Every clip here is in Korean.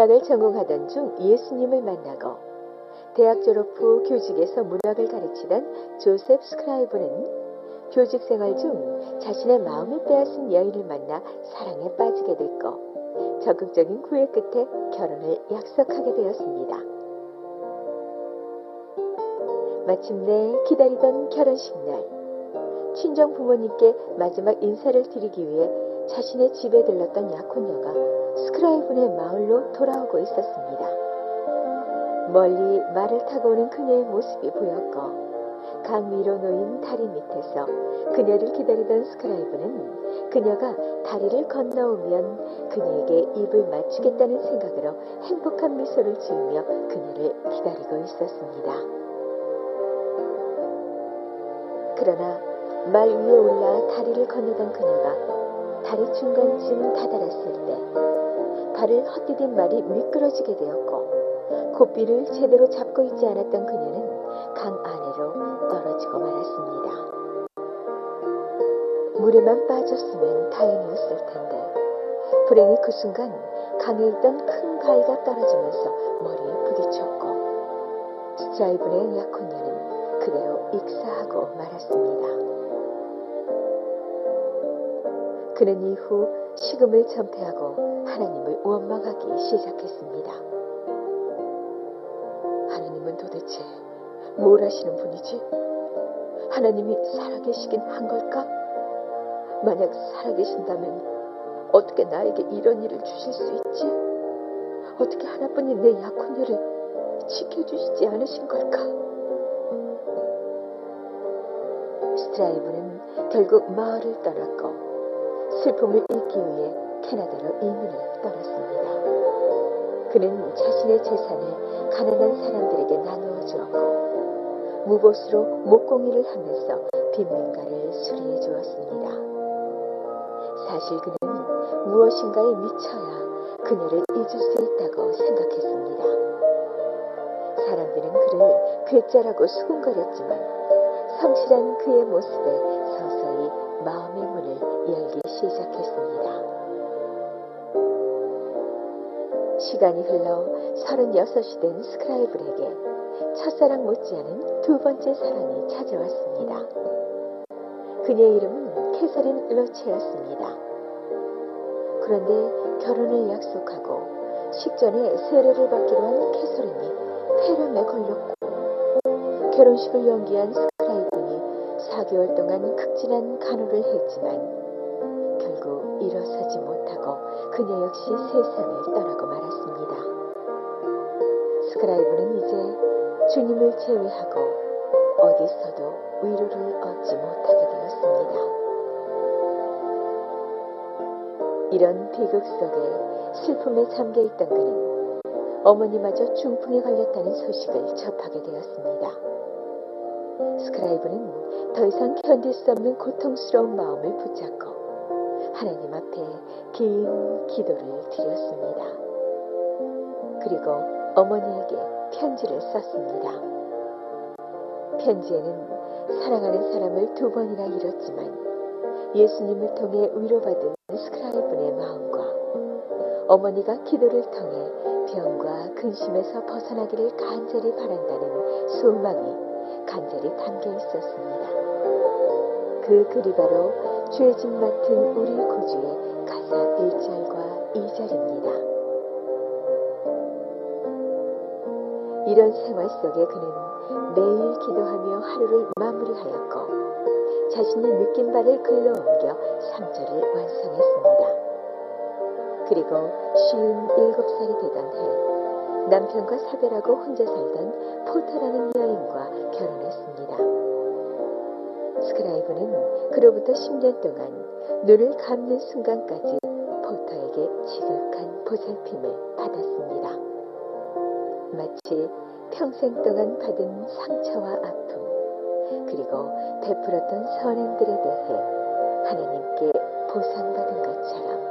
신학을 전공하던 중 예수님을 만나고 대학 졸업 후 교직에서 문학을 가르치던 조셉 스크라이브는 교직 생활 중 자신의 마음을 빼앗은 여인을 만나 사랑에 빠지게 됐고 적극적인 구애 끝에 결혼을 약속하게 되었습니다. 마침내 기다리던 결혼식 날 친정 부모님께 마지막 인사를 드리기 위해 자신의 집에 들렀던 약혼녀가 스크라이븐의 마을로 돌아오고 있었습니다. 멀리 말을 타고 오는 그녀의 모습이 보였고 강 위로 놓인 다리 밑에서 그녀를 기다리던 스크라이브는 그녀가 다리를 건너오면 그녀에게 입을 맞추겠다는 생각으로 행복한 미소를 지으며 그녀를 기다리고 있었습니다. 그러나 말 위에 올라 다리를 건너던 그녀가 다리 중간쯤 다다랐을 때 발을 헛디딘 말이 미끄러지게 되었고 고삐를 제대로 잡고 있지 않았던 그녀는 강 아래로 떨어지고 말았습니다. 물에만 빠졌으면 다행이었을 텐데 불행히 그 순간 강에 있던 큰 바위가 떨어지면서 머리에 부딪혔고 스트라이븐의 약혼녀는 그대로 익사하고 말았습니다. 그는 이후 식음을 전폐하고 하나님을 원망하기 시작했습니다. 하나님은 도대체 뭘 하시는 분이지? 하나님이 살아계시긴 한 걸까? 만약 살아계신다면 어떻게 나에게 이런 일을 주실 수 있지? 어떻게 하나뿐인 내 약혼녀를 지켜주시지 않으신 걸까? 스트라이브는 결국 마을을 떠났고 슬픔을 잊기 위해 캐나다로 이민을 떠났습니다. 그는 자신의 재산을 가난한 사람들에게 나누어 주었고 무보수로 목공일을 하면서 빈민가를 수리해 주었습니다. 사실 그는 무엇인가에 미쳐야 그녀를 잊을 수 있다고 생각했습니다. 사람들은 그를 괴짜라고 수군거렸지만 성실한 그의 모습에 서서히 마음의 열기 시작했습니다. 시간이 흘러 36이 된 스크라이블에게 첫사랑 못지않은 두 번째 사랑이 찾아왔습니다. 그녀의 이름은 캐서린 로체였습니다. 그런데 결혼을 약속하고 식전에 세례를 받기로 한 캐서린이 폐렴에 걸렸고 결혼식을 연기한 스크라이븐이 4개월 동안 극진한 간호를 했지만 일어서지 못하고 그녀 역시 세상을 떠나고 말았습니다. 스크라이브는 이제 주님을 제외하고 어디서도 위로를 얻지 못하게 되었습니다. 이런 비극 속에 슬픔에 잠겨 있던 그는 어머니마저 중풍에 걸렸다는 소식을 접하게 되었습니다. 스크라이브는 더 이상 견딜 수 없는 고통스러운 마음을 붙잡고 하나님 앞에 긴 기도를 드렸습니다. 그리고 어머니에게 편지를 썼습니다. 편지에는 사랑하는 사람을 두 번이나 잃었지만 예수님을 통해 위로받은 스크라이븐의 마음과 어머니가 기도를 통해 병과 근심에서 벗어나기를 간절히 바란다는 소망이 간절히 담겨 있었습니다. 그 글이 바로 죄짐 맡은 우리 구주의 가사 1절과 2절입니다. 이런 생활 속에 그는 매일 기도하며 하루를 마무리하였고 자신이 느낀 바를 글로 옮겨 3절을 완성했습니다. 그리고 57살이 되던 해 남편과 사별하고 혼자 살던 포터라는 여인과 결혼했습니다. 스크라이브는 그로부터 10년 동안 눈을 감는 순간까지 포터에게 지극한 보살핌을 받았습니다. 마치 평생 동안 받은 상처와 아픔, 그리고 베풀었던 선행들에 대해 하나님께 보상받은 것처럼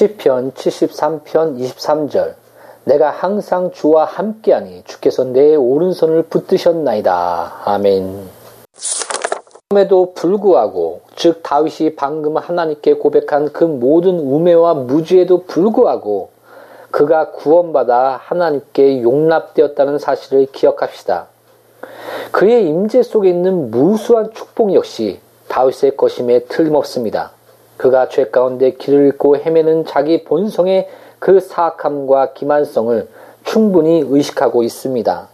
시편 73편 23절 내가 항상 주와 함께하니 주께서 내 오른손을 붙드셨나이다. 아멘. 그럼에도 불구하고 즉 다윗이 방금 하나님께 고백한 그 모든 우매와 무지에도 불구하고 그가 구원받아 하나님께 용납되었다는 사실을 기억합시다. 그의 임재 속에 있는 무수한 축복 역시 다윗의 것임에 틀림없습니다. 그가 죄 가운데 길을 잃고 헤매는 자기 본성의 그 사악함과 기만성을 충분히 의식하고 있습니다.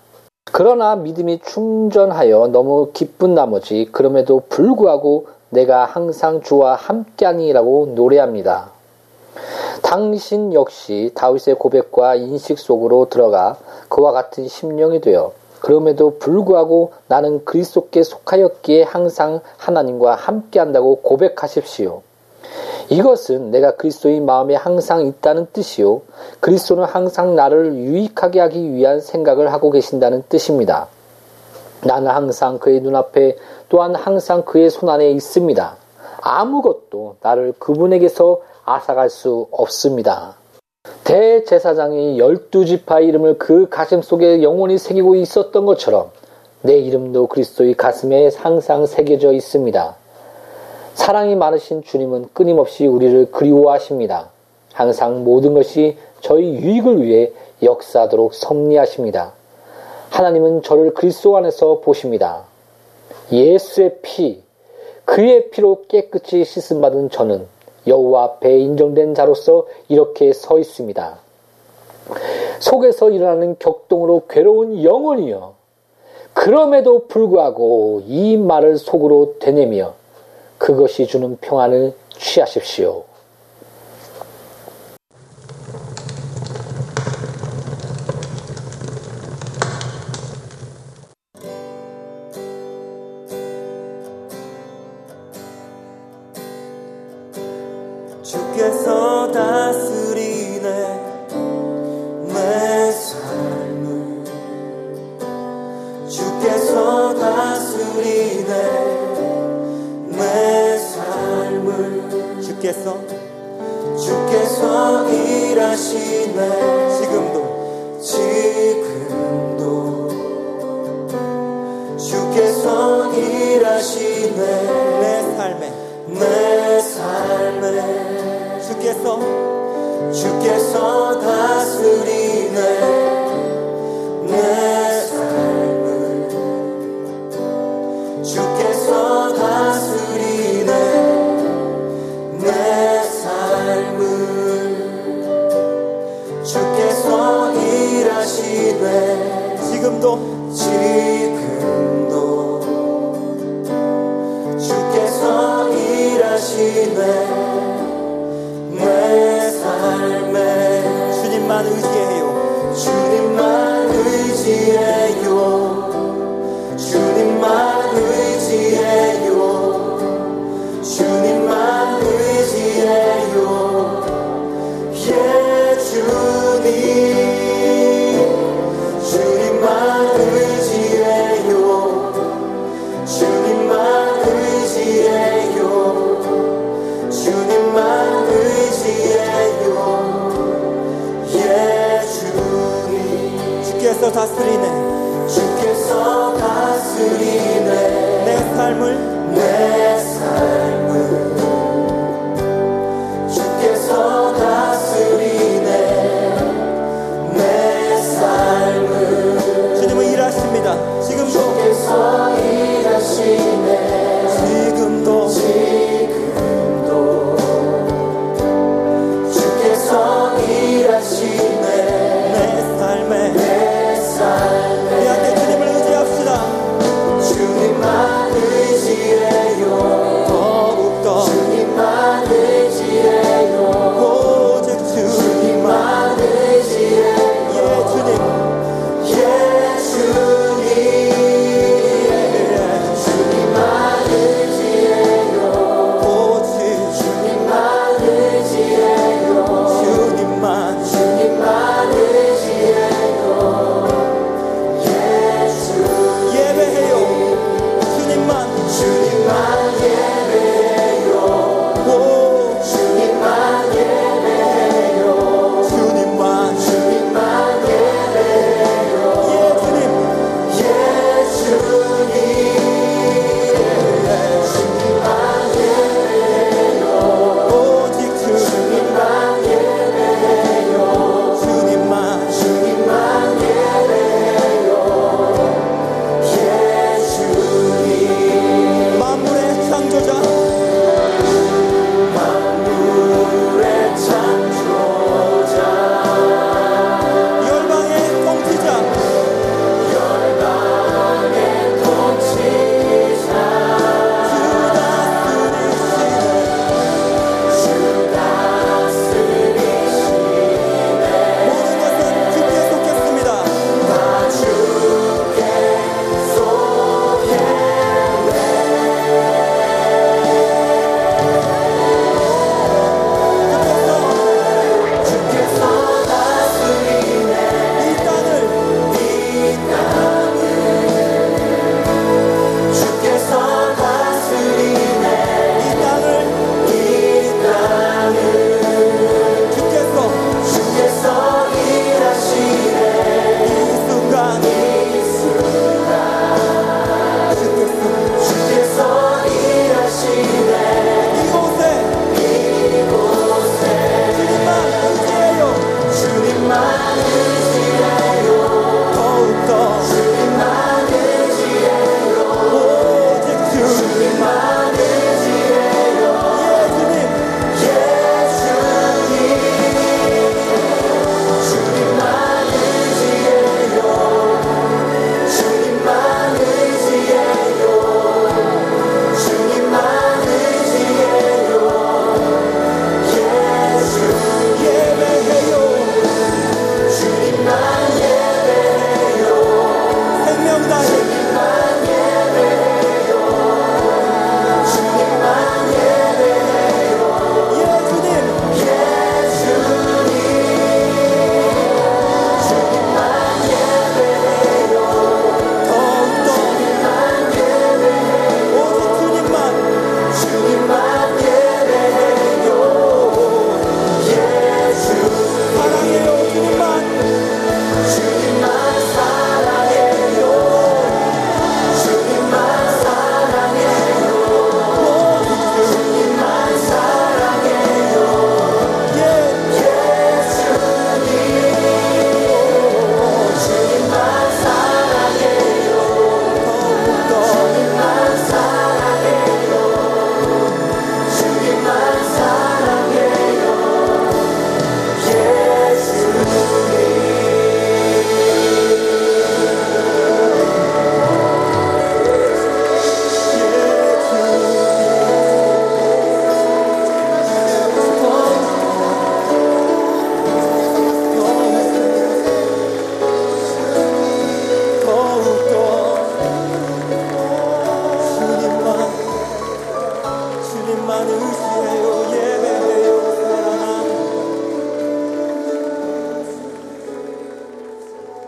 그러나 믿음이 충전하여 너무 기쁜 나머지 그럼에도 불구하고 내가 항상 주와 함께하니라고 노래합니다. 당신 역시 다윗의 고백과 인식 속으로 들어가 그와 같은 심령이 되어 그럼에도 불구하고 나는 그리스도께 속하였기에 항상 하나님과 함께한다고 고백하십시오. 이것은 내가 그리스도의 마음에 항상 있다는 뜻이요. 그리스도는 항상 나를 유익하게 하기 위한 생각을 하고 계신다는 뜻입니다. 나는 항상 그의 눈앞에 또한 항상 그의 손안에 있습니다. 아무것도 나를 그분에게서 앗아갈 수 없습니다. 대제사장이 열두 지파 이름을 그 가슴 속에 영원히 새기고 있었던 것처럼 내 이름도 그리스도의 가슴에 항상 새겨져 있습니다. 사랑이 많으신 주님은 끊임없이 우리를 그리워하십니다. 항상 모든 것이 저희 유익을 위해 역사하도록 섭리하십니다. 하나님은 저를 그리스도 안에서 보십니다. 예수의 피, 그의 피로 깨끗이 씻음 받은 저는 여호와 앞에 인정된 자로서 이렇게 서 있습니다. 속에서 일어나는 격동으로 괴로운 영혼이여. 그럼에도 불구하고 이 말을 속으로 되뇌며 그것이 주는 평안을 취하십시오. 삶 주께서 다스리네. 주께서 다스리네. 내 삶을 내 삶을 주께서